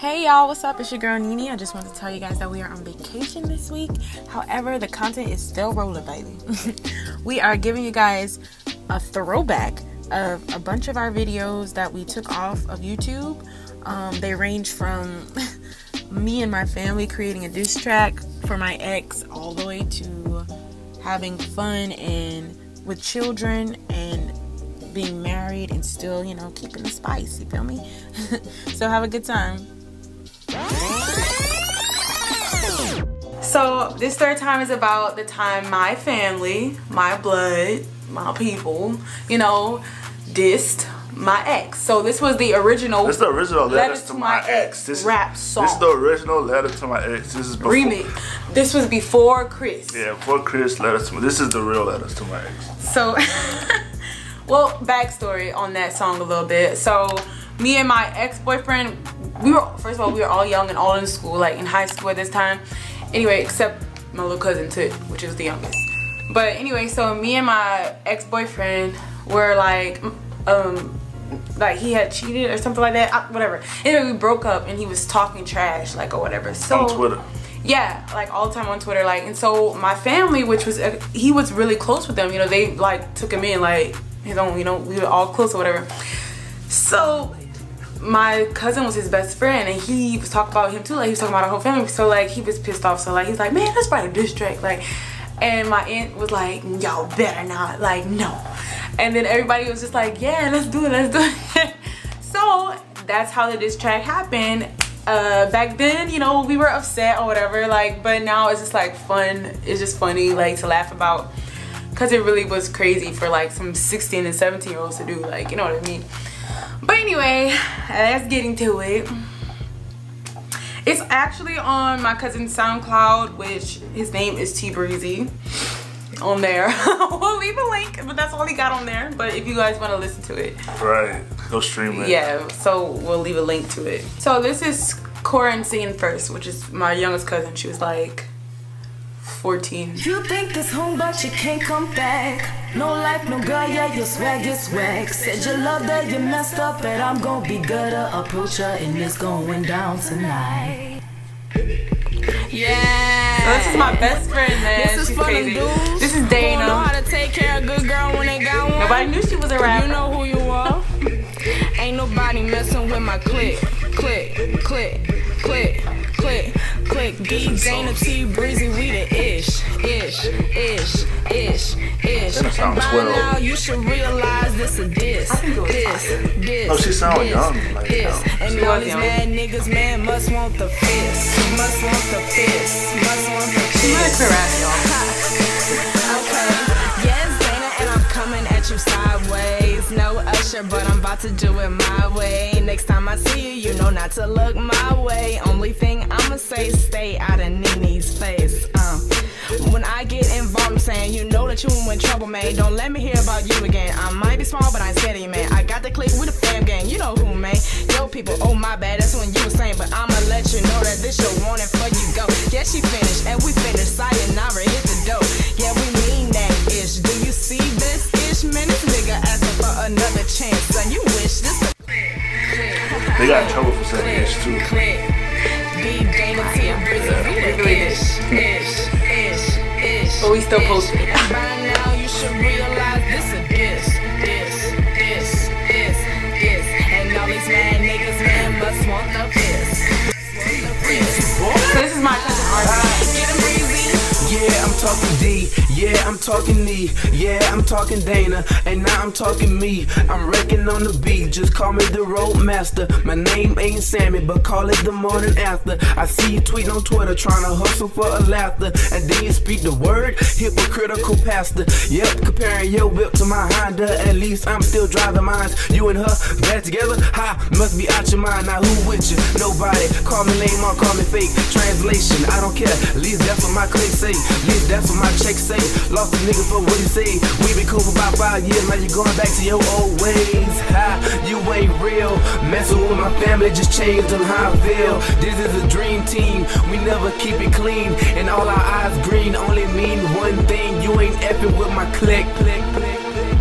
Hey y'all, what's up? It's your girl Nini. I just want to tell you guys that we are on vacation this week. However, the content is still rolling, baby. we are giving you guys a throwback of a bunch of our videos that we took off of YouTube. Um, they range from me and my family creating a diss track for my ex, all the way to having fun and with children and being married and still, you know, keeping the spice. You feel me? so have a good time. So this third time is about the time my family, my blood, my people, you know, dissed my ex. So this was the original. This is the original letters, to, my, ex. This rap song. This is the original letter to my ex. This is before, remix. This was before Chris. Yeah, before Chris letters to me. This is the real letters to my ex. So, well, backstory on that song a little bit. So me and my ex-boyfriend, we were first of all we were all young and all in school, like in high school at this time. Anyway except my little cousin Tit which is the youngest. But anyway so me and my ex-boyfriend were like um like he had cheated or something like that I, whatever. Anyway we broke up and he was talking trash like or whatever. So on Twitter. Yeah like all the time on Twitter like and so my family which was uh, he was really close with them you know they like took him in like his own you know we were all close or whatever. So my cousin was his best friend and he was talking about him too like he was talking about our whole family. So like he was pissed off. So like he's like man that's probably a diss track. Like and my aunt was like y'all better not like no. And then everybody was just like yeah let's do it let's do it. So that's how the diss track happened. Uh back then you know we were upset or whatever like but now it's just like fun it's just funny like to laugh about because it really was crazy for like some 16 and 17 year olds to do like you know what i mean but anyway, let's get into it. It's actually on my cousin's SoundCloud, which his name is T Breezy on there. we'll leave a link, but that's all he got on there. But if you guys want to listen to it. Right, go stream it. Yeah, so we'll leave a link to it. So this is Corin singing first, which is my youngest cousin. She was like 14. You think this home, but you can't come back. No life, no girl, yeah, your swag is swag. Said you love her, you messed up, but I'm gonna be good to approach her, and it's going down tonight. Yeah. So this is my best friend, man. This is She's crazy. Dudes this is Dana. Know how to take care of good girl when they got one. Nobody knew she was a rapper. You know who you are. Ain't nobody messing with my click, click, click, click, click click. D Dana T Breezy, we the ish, ish, ish, ish, ish. And by 12. now you should realize this a diss, this, this. Oh, she sound this, young. Like, this. And all these mad niggas, man, must want the fist, must want the fist, must want the fist. She might correct y'all. okay. At you sideways. No usher, but I'm about to do it my way. Next time I see you, you know not to look my way. Only thing I'ma say, stay out of Nini's face. Uh. When I get involved, I'm saying, you know that you in trouble, man. Don't let me hear about you again. I might be small, but I ain't scared of you, man. I got the click with the fam gang, you know who, man. Yo, people, oh my bad, that's when you were saying, but I'ma let you know that this your warning for you go. Yeah, she finished, and we finished. Sayonara, hit the dough. Yeah, we mean that ish. Do you see this ish, man? This nigga asking for another chance, son. You wish this. They got in trouble for saying ish too. But we still posted. By now you should realize this is this, this, this, this, this. And all these mad niggas, man, must want the fist. So this is my cousin Archie. Get him breezy. Yeah, I'm talking D. Yeah, I'm talking me. Yeah, I'm talking Dana. And now I'm talking me. I'm wrecking on the beat. Just call me the roadmaster. My name ain't Sammy, but call it the morning after. I see you tweeting on Twitter trying to hustle for a laughter. And then you speak the word, hypocritical pastor. Yep, comparing your whip to my Honda. At least I'm still driving mine. You and her back together? Ha, must be out your mind. Now who with you? Nobody. Call me lame or call me fake. Translation, I don't care. At least that's what my clique say. At least that's what my check say. Lost a nigga for what he say. We been cool for about five years. Now you going back to your old ways. Ha, you ain't real. Messing with my family just changed on how I feel. This is a dream team. We never keep it clean. And all our eyes green only mean one thing. You ain't effing with my click. click, click, click.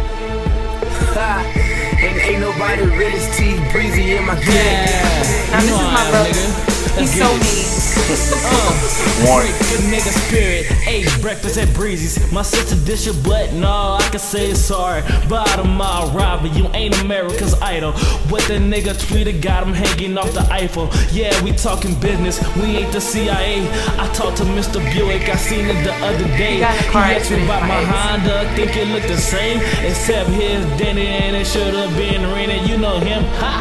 Ha. And Ain't nobody real as T Breezy in my gang. Yeah. Now this is my brother. nigga. He's so get it. mean. One. Good nigga spirit, ate breakfast at Breezy's. My sister dish your butt, no, I can say sorry. Bottom mile robber, you ain't America's idol. What the nigga tweeted got him hanging off the Eiffel. Yeah, we talking business, we ain't the CIA. I talked to Mr. Buick, I seen it the other day. He got in asked me about my my Honda, think it looked the same. Except his dented and it should have been rented. You know him, ha!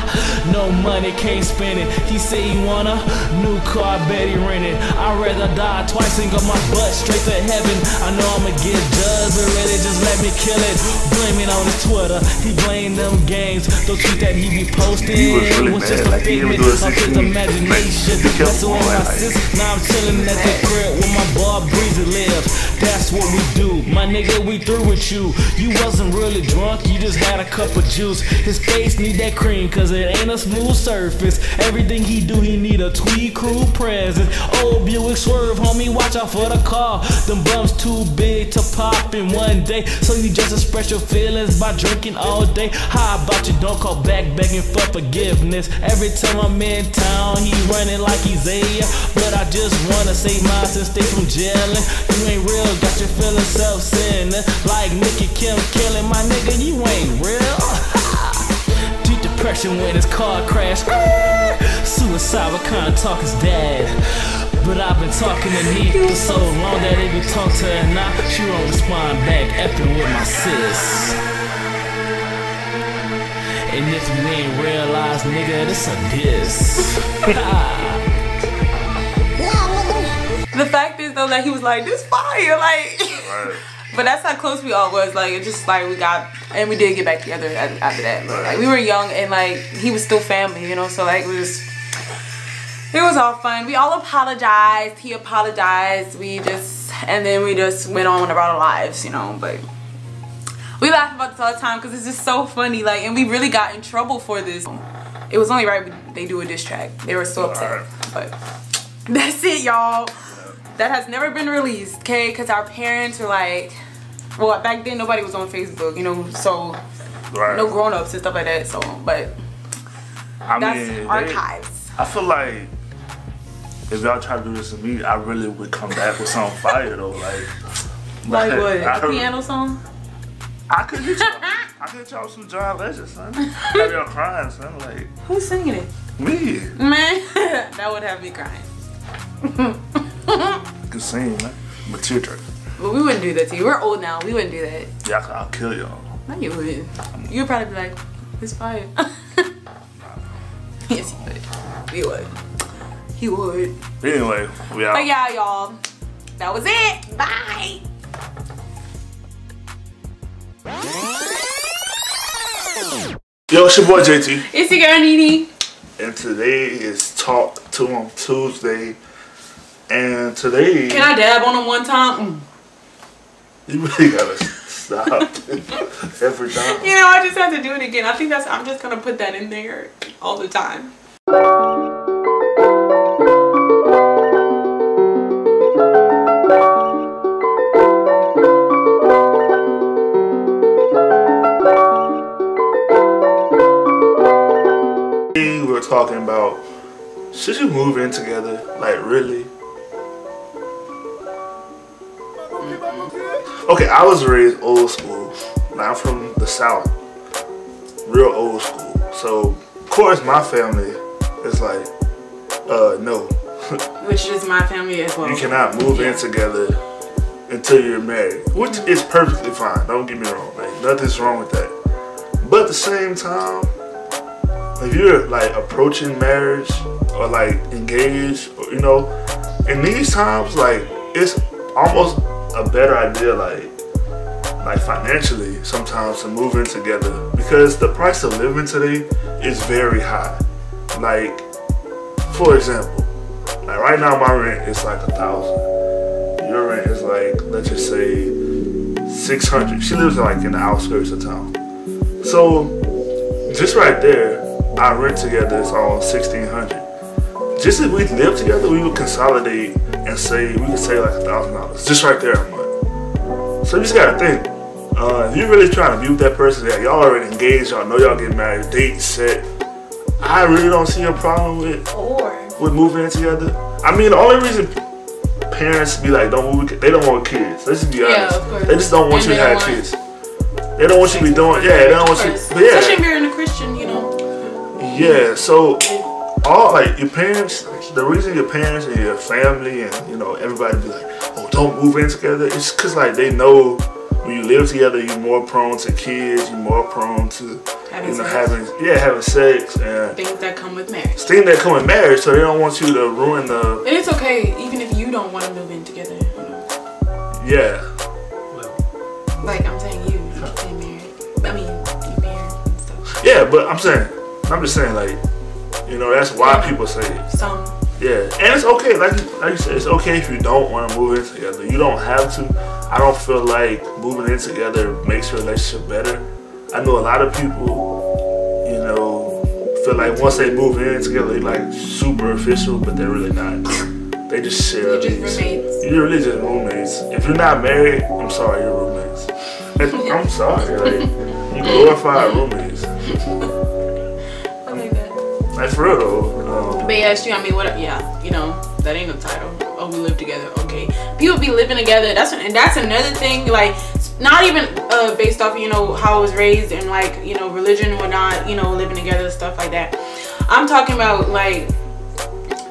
No money, can't spend it. He said he want a new car, bet he I'd rather die twice and go my butt straight to heaven. I know I'ma get judged, but really just let me kill it. Blame it on his Twitter. He blamed them games. Those tweets that he be posting He was really was just a like, even figment of his imagination. Messing with my sis. Now I'm chilling at the crib where my boy Breezy live. That's what we do. My nigga, we through with you. You wasn't really drunk, you just had a cup of juice. His face need that cream, cause it ain't a smooth surface. Everything he do, he need a tweed crew present. Old Buick swerve, homie, watch out for the car. Them bumps too big to pop in one day. So you just express your feelings by drinking all day. How about you don't call back begging for forgiveness? Every time I'm in town, he running like he's a But I just wanna say mine and stay from jailing. You ain't real, got your feelings self-centered. Like Nicky Kim killing my nigga, you ain't real. Deep depression when his car crashed. Suicide, what kind of talk is that? But I've been talking to Neat for so long that if you talk to her now, she won't respond back, effing with my sis. And if you ain't realized, nigga, this a diss. The fact is though that he was like, this fire, like. Right. But that's how close we all was. Like it just like we got and we did get back together after that. But like we were young and like he was still family, you know. So like it was, it was all fun. We all apologized. He apologized. We just and then we just went on about our lives, you know. But we laugh about this all the time because it's just so funny. Like and we really got in trouble for this. It was only right we they do a diss track. They were so upset. But that's it, y'all. That has never been released, okay? Because our parents were like, well, back then nobody was on Facebook, you know, so Right. no grown ups and stuff like that. So, but I that's mean, they- archives. I feel like if y'all try to do this to me, I really would come back with some fire though. Like, Like what? I, A piano song? I could hit y'all. I could hit y'all with some John Legend, son. Have y'all crying, son. Like Who's singing it? me, Man, that would have me crying. can sing, man. I'm a tearjerker. But we wouldn't do that to you. We're old now. We wouldn't do that. Yeah, I'll kill y'all. No, you wouldn't. You'd probably be like, it's fire. yes, you would. We would. He would. Anyway, we out. But yeah, y'all. That was it. Bye. Yo, it's your boy JT, It's your girl Nene. and today is Talk to 'em Tuesday. And today, Can I dab on him one time? Mm. you really gotta stop every time. You know, I just have to do it again. I think that's, I'm just gonna put that in there all the time. Move in together? Like really? Okay, I was raised old school. Now I'm from the south, real old school. So of course my family is like, uh, no, Which is my family as well. you cannot move in together until you're married, which is perfectly fine. Don't get me wrong, like nothing's wrong with that. But at the same time, if you're like approaching marriage or like engaged, you know, in these times, like it's almost a better idea, like like financially, sometimes to move in together because the price of living today is very high. Like, for example, like right now my rent is like a thousand. Your rent is like let's just say six hundred. She lives like in the outskirts of town. So just right there, our rent together is all sixteen hundred. Just if we live together, we would consolidate and save. We could save like a thousand dollars just right there a month. So you just gotta think Uh, if you're really trying to be with that person, that y'all already engaged, y'all know y'all getting married, date set. I really don't see a problem with Or with moving in together. I mean, the only reason parents be like, don't move, with- they don't want kids. Let's just be honest. They just don't want And you to have want- kids. They don't want you to be doing, yeah, they don't want you, Especially but yeah, if you're in a Christian, you know. yeah. So all like your parents, the reason your parents and your family and you know everybody be like, oh, don't move in together. It's cause like they know when you live together, you're more prone to kids. You're more prone to Having you know sex. having yeah having sex and Things that come with marriage. things that come with marriage. So they don't want you to ruin the And it's okay, even if you don't want to move in together. You know? yeah. Like I'm saying, you, stay married. I mean, you married and stuff. Yeah, but I'm saying, I'm just saying, like, you know, that's why people say it. Some. Yeah, and it's okay. Like, like you said, it's okay if you don't want to move in together. You don't have to. I don't feel like moving in together makes your relationship better. I know a lot of people, you know, feel like once they move in together, they like super official, but they're really not. They just share. You're just roommates. You're really just roommates. If you're not married, I'm sorry, you're roommates. I'm sorry, like you glorify roommates. I like that. Like for real. Um, But yeah, true. I mean, what? Yeah, you know, that ain't no title. Oh, we live together. Okay, people be living together. That's and that's another thing. Like, not even uh, based off you know how I was raised and like you know religion or not. You know, living together stuff like that. I'm talking about like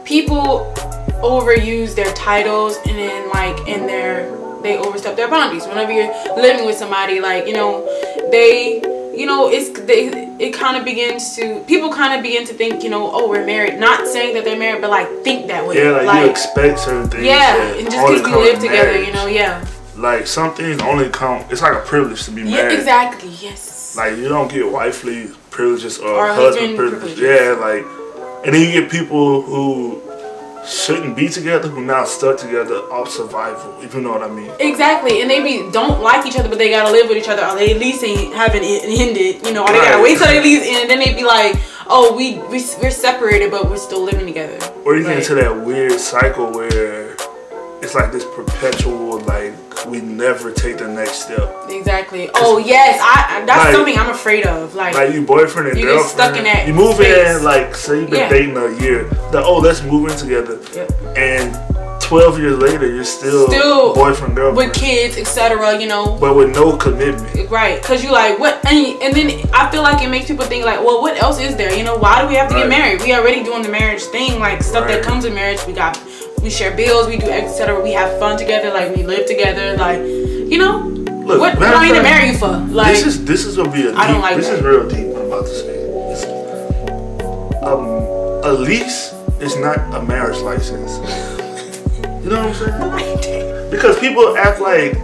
people overuse their titles and then like in their they overstep their boundaries whenever you're living with somebody like you know they you know it's they it kind of begins to people kind of begin to think you know oh we're married not saying that they're married but like think that way yeah, like, you expect certain things. yeah and just because we live together marriage. you know yeah Like some things only come. It's like a privilege to be married. yeah exactly yes Like you don't get wifely privileges or, Or husband husband privileges. privileges. Yeah, like, and then you get people who shouldn't be together who now stuck together off survival. If you know what I mean. Exactly, and they be don't like each other, but they gotta live with each other, or they at least ain't haven't it ended, you know, or they gotta wait till they leave, and then they be like, oh, we, we we're separated, but we're still living together. Or you get Like, into that weird cycle where it's like this perpetual like we never take the next step. Exactly. Oh yes, I that's Like- something I'm afraid of. Like, Like you boyfriend and girlfriend. You get girlfriend. stuck in that You move space. in like say you've been Yeah. dating a year. That oh let's move in together. Yep. And twelve years later you're still, Still boyfriend girlfriend. with kids, etc. You know, But with no commitment. right? Cause you like what, and, and then I feel like it makes people think like, well, what else is there? You know, why do we have to Right. get married? We already doing the marriage thing, like stuff Right. that comes with marriage. We got, we share bills, we do etc. We have fun together, like we live together, like you know. Look, what, do I need to marry you for? Like, this is this is gonna be a deep, I don't like this is real deep what I'm about to say. It's, um a lease is not a marriage license. You know what I'm saying? Because people act like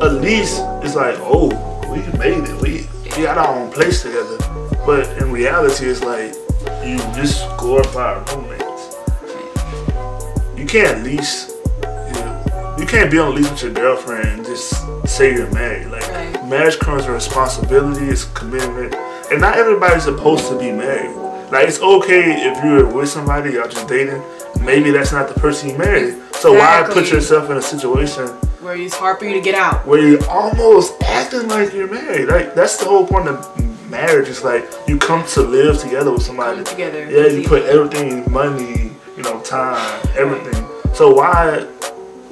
a lease is like, oh, we made it. We we got our own place together. But in reality it's like you just glorify roommates. You can't lease you, know, you can't be on a lease with your girlfriend and just say you're married. Like Right. marriage comes with responsibility, it's commitment. And not everybody's supposed to be married. Like it's okay if you're with somebody, y'all just dating. Maybe that's not the person you married. So why put yourself in a situation where it's hard for you to get out. where you're almost acting like you're married? Like that's the whole point of marriage. It's like you come to live together with somebody. Come together. Yeah, you put everything, money, you know, time, everything. So why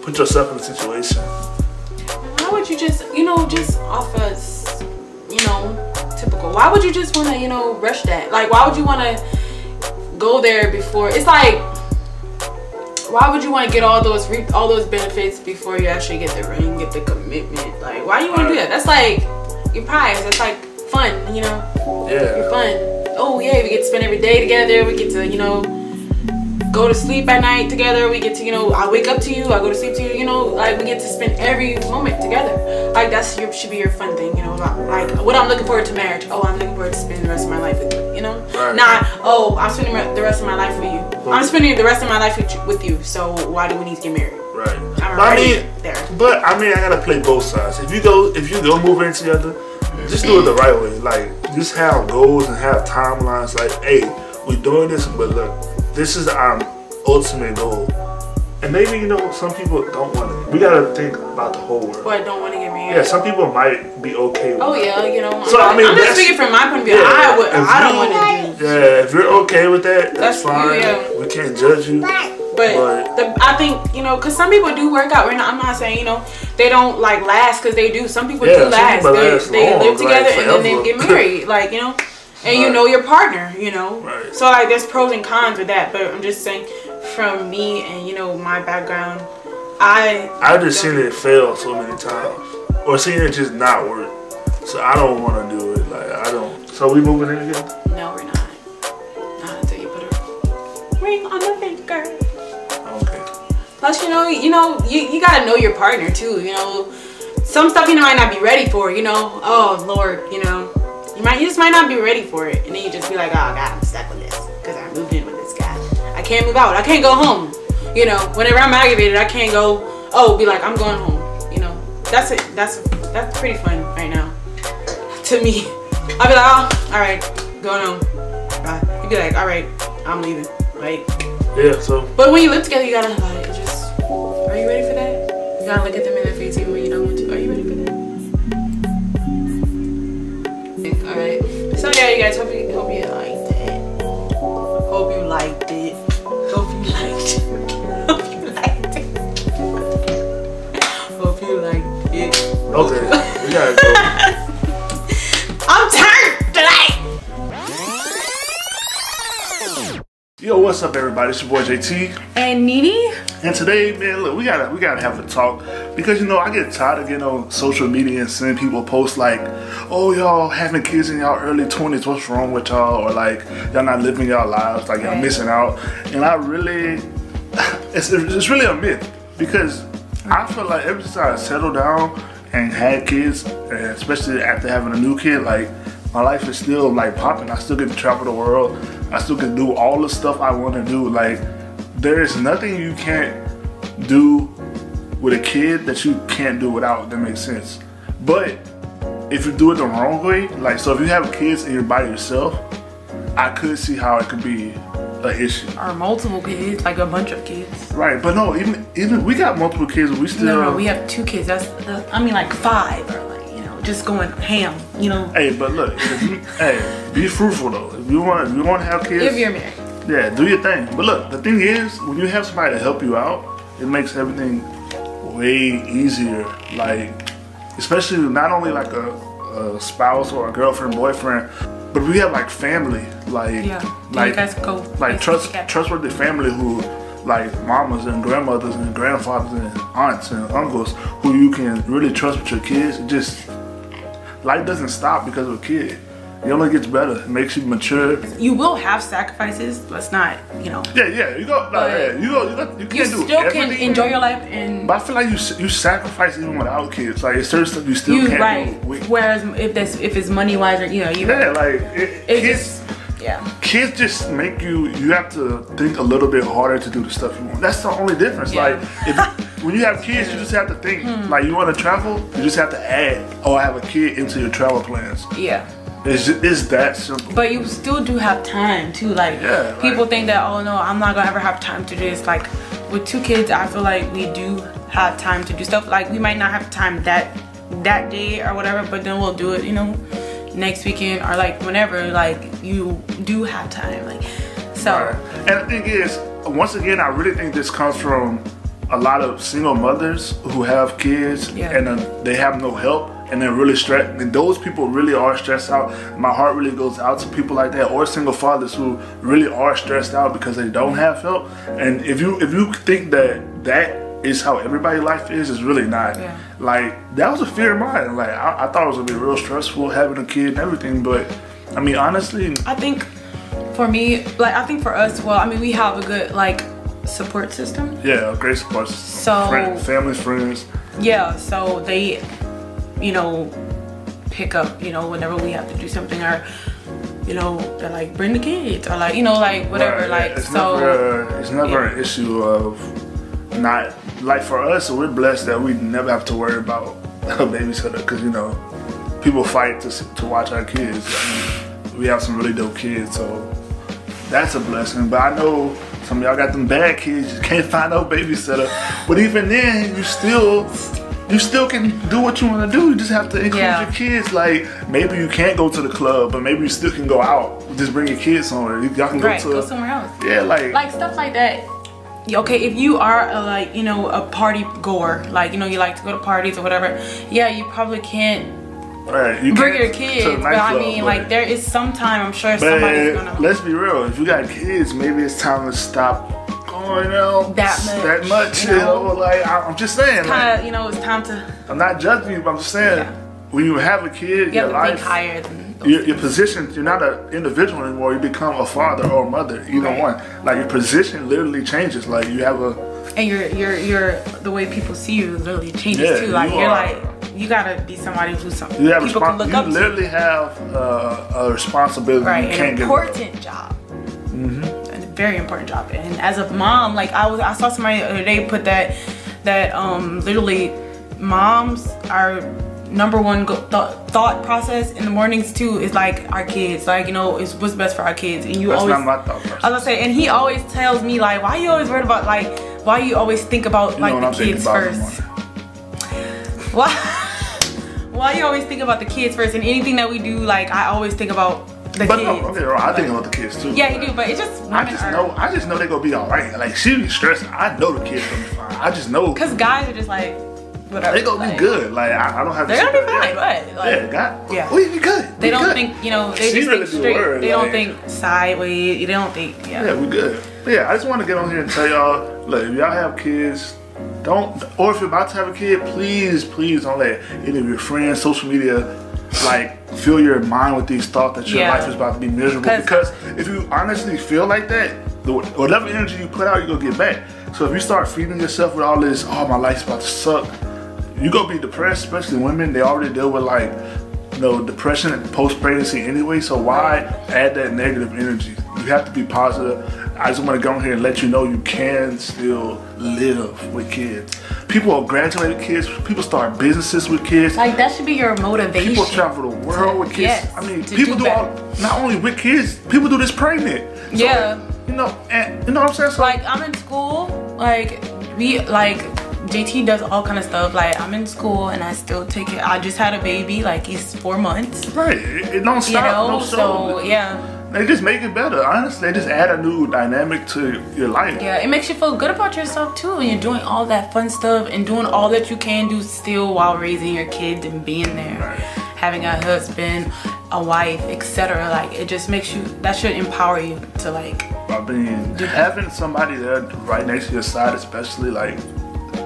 put yourself in a situation? Why would you just, you know, just off as, you know, typical? Why would you just want to, you know, rush that? Like, why would you want to go there before? It's like, why would you want to get all those reap all those benefits before you actually get the ring, get the commitment? Like, why do you want to do that? That's like your prize. That's like fun, you know, Yeah. fun. Oh yeah, we get to spend every day together. We get to, you know, go to sleep at night together. We get to, you know, I wake up to you, I go to sleep to you, you know, like we get to spend every moment together. Like that's your should be your fun thing, you know, like what I'm looking forward to marriage. Oh, I'm looking forward to spending the rest of my life with you, you know? Right. Not, oh, I'm spending the rest of my life with you. I'm spending the rest of my life with you, with you so why do we need to get married? Right. I'm I mean, there. But I mean, I gotta play both sides. If you go, if you go move in together, just do it the right way. Like, just have goals and have timelines. Like, hey, we're doing this, but look, this is our um, ultimate goal. And maybe you know some people don't want it. We gotta think about the whole world. But I don't want to get married. Yeah, some people might be okay with Oh that. yeah, you know. So, I'm, mean, I'm just speaking from my point of view. Yeah, I would. I don't want to do. Yeah, if you're okay with that, that's, That's fine. yeah. We can't judge you. But But- the, I think you know, cause some people do work out. We're not, I'm not saying you know they don't like last, cause they do. Some people Yeah, do last. people they last they long, live together like, and then they get married. Like you know, and you know your partner. You know, Right. so like there's pros and cons with that. But I'm just saying, from me and you know my background, I I've just seen it fail so many times, or seen it just not work. So I don't want to do it. Like I don't. So we moving in again? No, we're not. Not until you put a ring on the finger. Okay. Plus, you know, you know, you, you gotta know your partner too. You know, some stuff you know might not be ready for. You know, oh Lord, you know, you might you just might not be ready for it, and then you just be like, oh God, I'm stuck with this because I moved in with this guy. I can't move out. I can't go home. You know, whenever I'm aggravated, I can't go. Oh, be like, I'm going home. You know, that's it. That's that's pretty fun right now. To me, I'll be like, oh, all right, going home. Bye. You'd be like, all right, I'm leaving. Like. Yeah. So But when you live together, you gotta like just. Are you ready for that? You gotta look at them in the face even when you don't want to. So yeah, you guys hope you hope you liked it. Hope you liked it. Hope you liked it. hope you liked it. hope you liked it. okay, we gotta go. Yo, what's up, everybody? It's your boy JT. And Nene. And today, man, look, we gotta we gotta have a talk because you know I get tired of getting on social media and seeing people post like, "Oh, y'all having kids in y'all early twenties, what's wrong with y'all?" Or like, "Y'all not living y'all lives, like y'all missing out." And I really, it's it's really a myth because I feel like ever since I settled down and had kids, and especially after having a new kid, like my life is still like popping. I still get to travel the world. I still can do all the stuff I want to do. Like there is nothing you can't do with a kid that you can't do without. That makes sense. But if you do it the wrong way, like so, if you have kids and you're by yourself, I could see how it could be an issue. Or multiple kids, like a bunch of kids. Right, but no, even even we got multiple kids, we still. No, no, we have two kids. That's, that's I mean, like five or like just going ham. You know, Hey, but look, you, hey, be fruitful though. If you want, if you want to have kids, if you're married. Yeah, do your thing. But look, the thing is, when you have somebody to help you out, it makes everything way easier. Like, especially not only like a, a spouse or a girlfriend, boyfriend, but we have like family, like Yeah, like you guys go like trust together. trustworthy family who like mamas and grandmothers and grandfathers and aunts and uncles who you can really trust with your kids. It just life doesn't stop because of a kid. It only gets better. It makes you mature. You will have sacrifices, it's not. You know, Yeah, yeah, you go. But yeah, you go. You, got, you you can't do it. You still can enjoy your life and But I feel like you you sacrifice even without kids. Like it's certain stuff you still you can't right. do. With, Whereas if that's if it's money wise or you know you yeah, like it, it kids. just yeah. kids just make you. You have to think a little bit harder to do the stuff you want. That's the only difference. Yeah. Like if when you have kids, you just have to think. Hmm. Like you want to travel, you just have to add. Oh, I have a kid into your travel plans. Yeah. It's just, it's that simple. But you still do have time too. Like Yeah, like- people think that oh no, I'm not gonna ever have time to do this. Like with two kids, I feel like we do have time to do stuff. Like we might not have time that that day or whatever, but then we'll do it. You know, next weekend or like whenever. Like you do have time. Like so. Right. And the thing is, once again, I really think this comes from a lot of single mothers who have kids Yeah. and uh, they have no help and they're really stressed. And those people really are stressed out. My heart really goes out to people like that, or single fathers who really are stressed out because they don't have help. And if you if you think that that is how everybody's life is, it's really not. Yeah. Like that was a fear of mine. Like I, I thought it was gonna be real stressful having a kid and everything, but I mean honestly, I think for me, like I think for us, well, I mean we have a good like support system. Yeah, a great support system. So- Friend, family, friends. Yeah, so they, you know, pick up, you know, whenever we have to do something or, you know, they're like, bring the kids or like, you know, like whatever. Right, Like, it's so. never, uh, it's never yeah. an issue of not like for us. We're blessed that we never have to worry about a babysitter because you know people fight to to watch our kids. I mean, we have some really dope kids, so that's a blessing. But I know some of y'all got them bad kids. You can't find no babysitter. But even then, you still you still can do what you want to do. You just have to include Yeah. your kids. Like maybe you can't go to the club, but maybe you still can go out. Just bring your kids somewhere. Y'all can go to go somewhere else. Yeah, like, like stuff like that okay if you are a, like you know a party goer like you know you like to go to parties or whatever yeah you probably can't right, you bring your kids but i mean but- like there is some time i'm sure somebody's gonna let's be real. If you got kids, maybe it's time to stop going out That much, That much, you know? know. Like I- I'm just saying. Kind of you know it's time to I'm not judging you, but I'm just saying. Yeah. When you have a kid, you your life, higher your, your position, you're not an individual anymore. You become a father or a mother, either Right. one. Like your position literally changes. Like you have a and your your your the way people see you literally changes Yeah, too. Like you you are like you gotta be somebody who's some you have people respons- can look you up to. literally have uh, a responsibility Right, you an can't get important job. A very important job. And as a mom, like I was, I saw somebody the other day put that that um literally moms are number one go- th- thought process in the mornings too is like our kids like you know it's what's best for our kids and you That's always not my thought process. I was gonna say and he always tells me like why you always worried about like why you always think about You like the kids about in the first why why you always think about the kids first and anything that we do like I always think about the But kids no, wrong. I think about the kids too. yeah, you do, but it's just I just are- know. I just know they're gonna be all right. Like she be stressing. I know the kids gonna be fine. I just know Cause guys are just like, whatever. they gonna like, be good. Like I, I don't have. to They're gonna be fine, but like, yeah, God. yeah. we be good. they We don't good. think, you know, they She just really think straight. worried, they don't think sideways. They don't think, yeah. Yeah, we good. But yeah, I just want to get on here and tell y'all, look, if y'all have kids, don't, or if you're about to have a kid, please, please don't let any of your friends, social media, like fill your mind with these thoughts that your Yeah. life is about to be miserable. Because if you honestly feel like that, the, whatever energy you put out, you're gonna get back. So if you start feeding yourself with all this, oh my life's about to suck, you're gonna be depressed, especially women. They already deal with like, you know, depression and post pregnancy anyway. So why add that negative energy? You have to be positive. I just want to go on here and let you know you can still live with kids. People are graduating kids. People start businesses with kids. Like that should be your motivation. People travel the world with kids. Yes, I mean, people do do, all, not only with kids. People do this pregnant. So, Yeah. You know, and you know what I'm saying. So, like I'm in school, like we like JT does all kind of stuff. Like I'm in school and I still take it. I just had a baby, like he's four months. right, it, it don't You stop. know, no so yeah, They just make it better. Honestly, they just add a new dynamic to your life. yeah. It makes you feel good about yourself too, and you're doing all that fun stuff and doing all that you can do still while raising your kids and being there, Right. having a husband, a wife, etc. Like it just makes you. That should empower you to like I mean, having somebody there right next to your side, especially like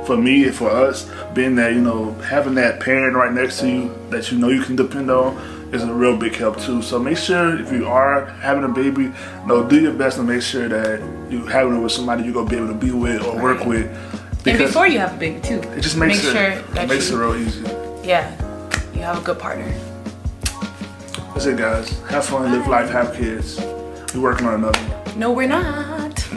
for me and for us, being there, you know having that parent right next to you that you know you can depend on is a real big help too. So make sure if you are having a baby, you know, do your best to make sure that you having it with somebody you're gonna be able to be with or work with. and before you have a baby too. it just makes make it, sure it that makes you, it real easy. yeah, you have a good partner. That's it, guys. Have fun, live life, have kids. We're working on another. one. No, we're not.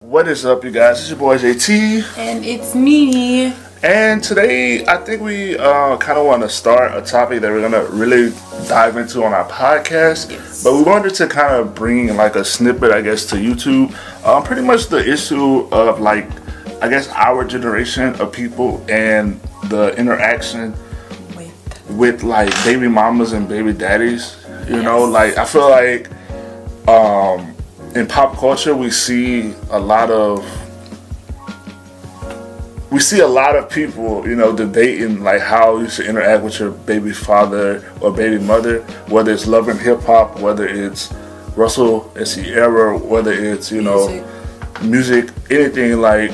What is up, you guys? It's your boy JT. and it's me. And today, I think we uh, kind of want to start a topic that we're gonna really dive into on our podcast. Yes. But we wanted to kind of bring like a snippet, I guess, to YouTube. Um, pretty much the issue of like, I guess, our generation of people and the interaction Wait. with like baby mamas and baby daddies. You know, like I feel like um, in pop culture we see a lot of we see a lot of people, you know, debating like how you should interact with your baby father or baby mother, whether it's love and hip hop, whether it's Russell and Ciara, whether it's you know music, anything like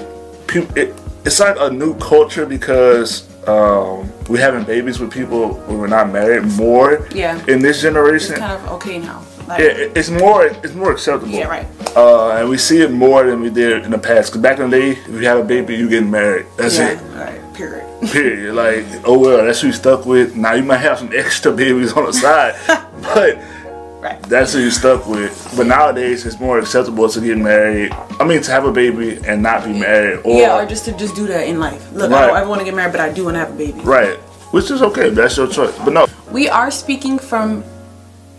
people. It, it's like a new culture because um, we're having babies with people when we're not married more. Yeah. In this generation, It's kind of okay now. Like, yeah, it- it's more it's more acceptable. Yeah, right. Uh, and we see it more than we did in the past. Cause back in the day, if you had a baby, you getting married. That's yeah, it. Right. Period. Period. Like, oh well, that's who you stuck with. Now you might have some extra babies on the side, but Right. that's who you stuck with. But nowadays, it's more acceptable to get married. I mean, to have a baby and not be married, or, yeah, or just to just do that in life. Look, Right. I don't ever want to get married, but I do want to have a baby. right, which is okay. That's your choice. But no, We are speaking from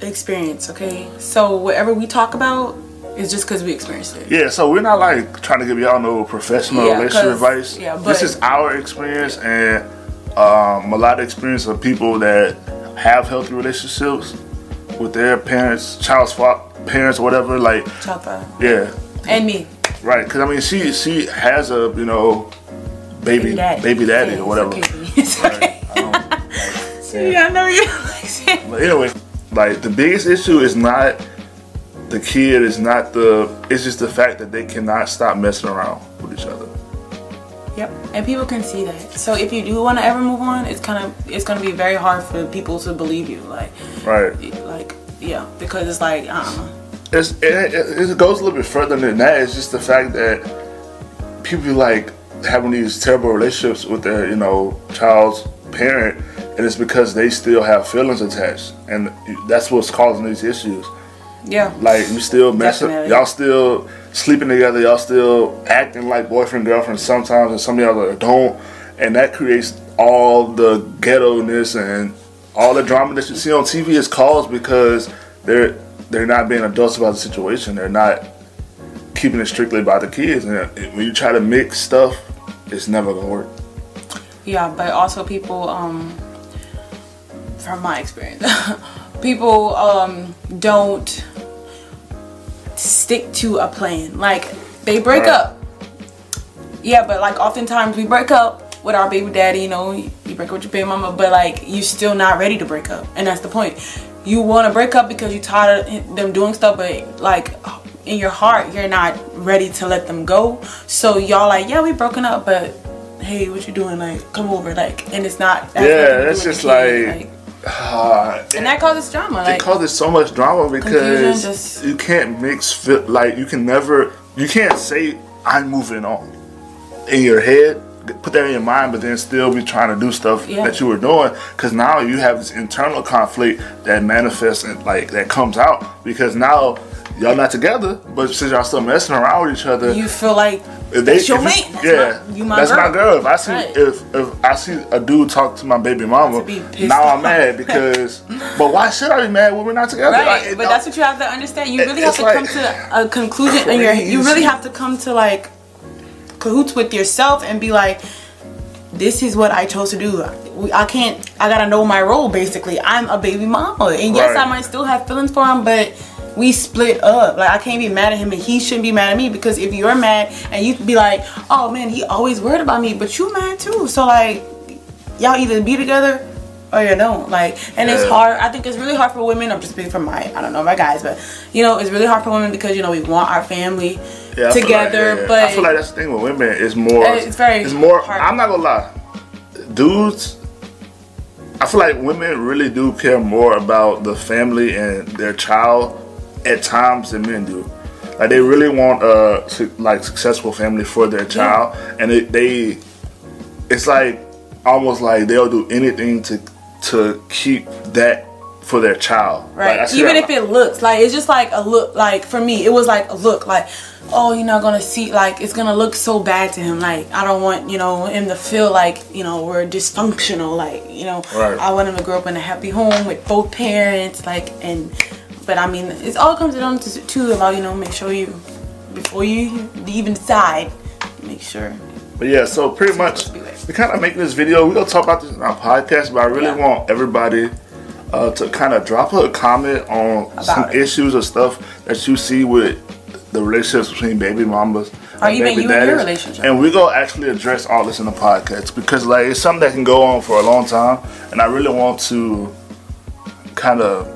experience, okay? So whatever we talk about, is just because we experienced it. Yeah, so we're not like trying to give y'all no professional Yeah, relationship advice. yeah, this is our experience and um, a lot of experience of people that have healthy relationships with their parents, child's fa- parents, or whatever. Like, father. yeah, And me. right. Because I mean, she she has a you know baby baby daddy, Yeah, or whatever. Okay. It's okay. I like, See, I know you like. But anyway, like the biggest issue is not the kid, is not the. It's just the fact that they cannot stop messing around with each other. Yep. And people can see that. So if you do want to ever move on, it's kind of it's gonna be very hard for people to believe you. Like, Right. like yeah, because it's like I don't know. It's, it, it, it goes a little bit further than that. It's just the fact that people be like having these terrible relationships with their, you know, child's parent, and it's because they still have feelings attached, and that's what's causing these issues. Yeah. Like you still messing, Definitely. y'all still sleeping together, y'all still acting like boyfriend girlfriend sometimes, and some of y'all don't, and that creates all the ghetto ness and all the drama that you see on TV is caused because they're they're not being adults about the situation. They're not keeping it strictly about the kids, and when you try to mix stuff, it's never gonna work. Yeah, but also people, um, from my experience, people um, don't stick to a plan. Like they break Right. up. Yeah, but like oftentimes we break up with our baby daddy. You know, you break up with your baby mama, but like you're still not ready to break up, and that's the point. You want to break up because you're tired of them doing stuff, but like in your heart, you're not ready to let them go. So y'all like, yeah, we broken up, but hey, what you doing? Like, come over, like, and it's not. that Yeah, nothing to do that's just kid, like- Ah, and that causes drama. it Like, causes so much drama because just- you can't mix fit like you can never you can't say I'm moving on in your head put that in your mind but then still be trying to do stuff Yeah. that you were doing because now you have this internal conflict that manifests and like that comes out because now y'all not together but since y'all still messing around with each other you feel like if they, that's your if man. That's yeah, my, you my that's girl. my girl. If I see Right. if if I see a dude talk to my baby mama, To be pissed now I'm mad because. but why should I be mad when we're not together? Right, Like, but that's what you have to understand. You really have to like come to a conclusion in your. You really have to come to like cahoots with yourself and be like, this is what I chose to do. I can't. I gotta know my role. Basically, I'm a baby mama, and yes, Right. I might still have feelings for him, but we split up. Like I can't be mad at him, and he shouldn't be mad at me because if you're mad and you be like, oh man, he always worried about me, but you mad too. So like, y'all either be together or you don't. Like, and it's hard. I think it's really hard for women. I'm just speaking for my, I don't know, my guys, but you know, it's really hard for women because you know we want our family Yeah, feel like- together, yeah. but I feel like that's the thing with women. It's more. It's very It's more. hard. I'm not gonna lie, dudes. I feel like women really do care more about the family and their child at times than men do. Like they really want a su- like successful family for their child, and it, they, it's like almost like they'll do anything to to keep that for their child. Right. See Even if it looks like it's just like a look. Like for me, it was like a look. Like, oh, you're not gonna see. Like it's gonna look so bad to him. Like I don't want you know him to feel like you know we're dysfunctional. Like you know, Right. I want him to grow up in a happy home with both parents. Like and, but I mean, it all comes down to to about you know make sure you before you even decide, make sure. But yeah, so pretty much supposed to be like. we kind of making this video. We're gonna talk about this in our podcast, but I really Yeah. want everybody uh, to kind of drop a comment on some it. issues or stuff that you see with the relationships between baby mamas Or and even baby you and your relationship. And we're gonna actually address all this in the podcast because like it's something that can go on for a long time, and I really want to kind of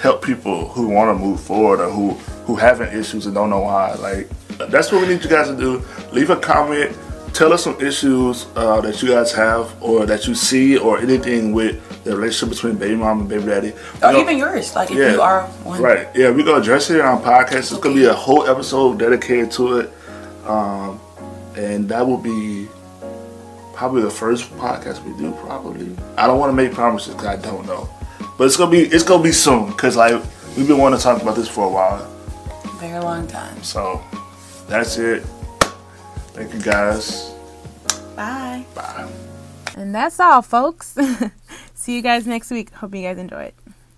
help people who want to move forward or who who having issues and don't know why. Like that's what we need you guys to do. Leave a comment. Tell us some issues uh, that you guys have or that you see or anything with the relationship between baby mom and baby daddy. Or even yours. Like if you are one. Right. Yeah, we're gonna address it on podcast. It's gonna be a whole episode dedicated to it. Um, and that will be probably the first podcast we do, probably. I don't wanna make promises because I don't know. But it's gonna be it's gonna be soon because like we've been wanting to talk about this for a while. Very long time. So that's it. Thank you guys. Bye. Bye. And that's all, folks. See you guys next week. Hope you guys enjoy it.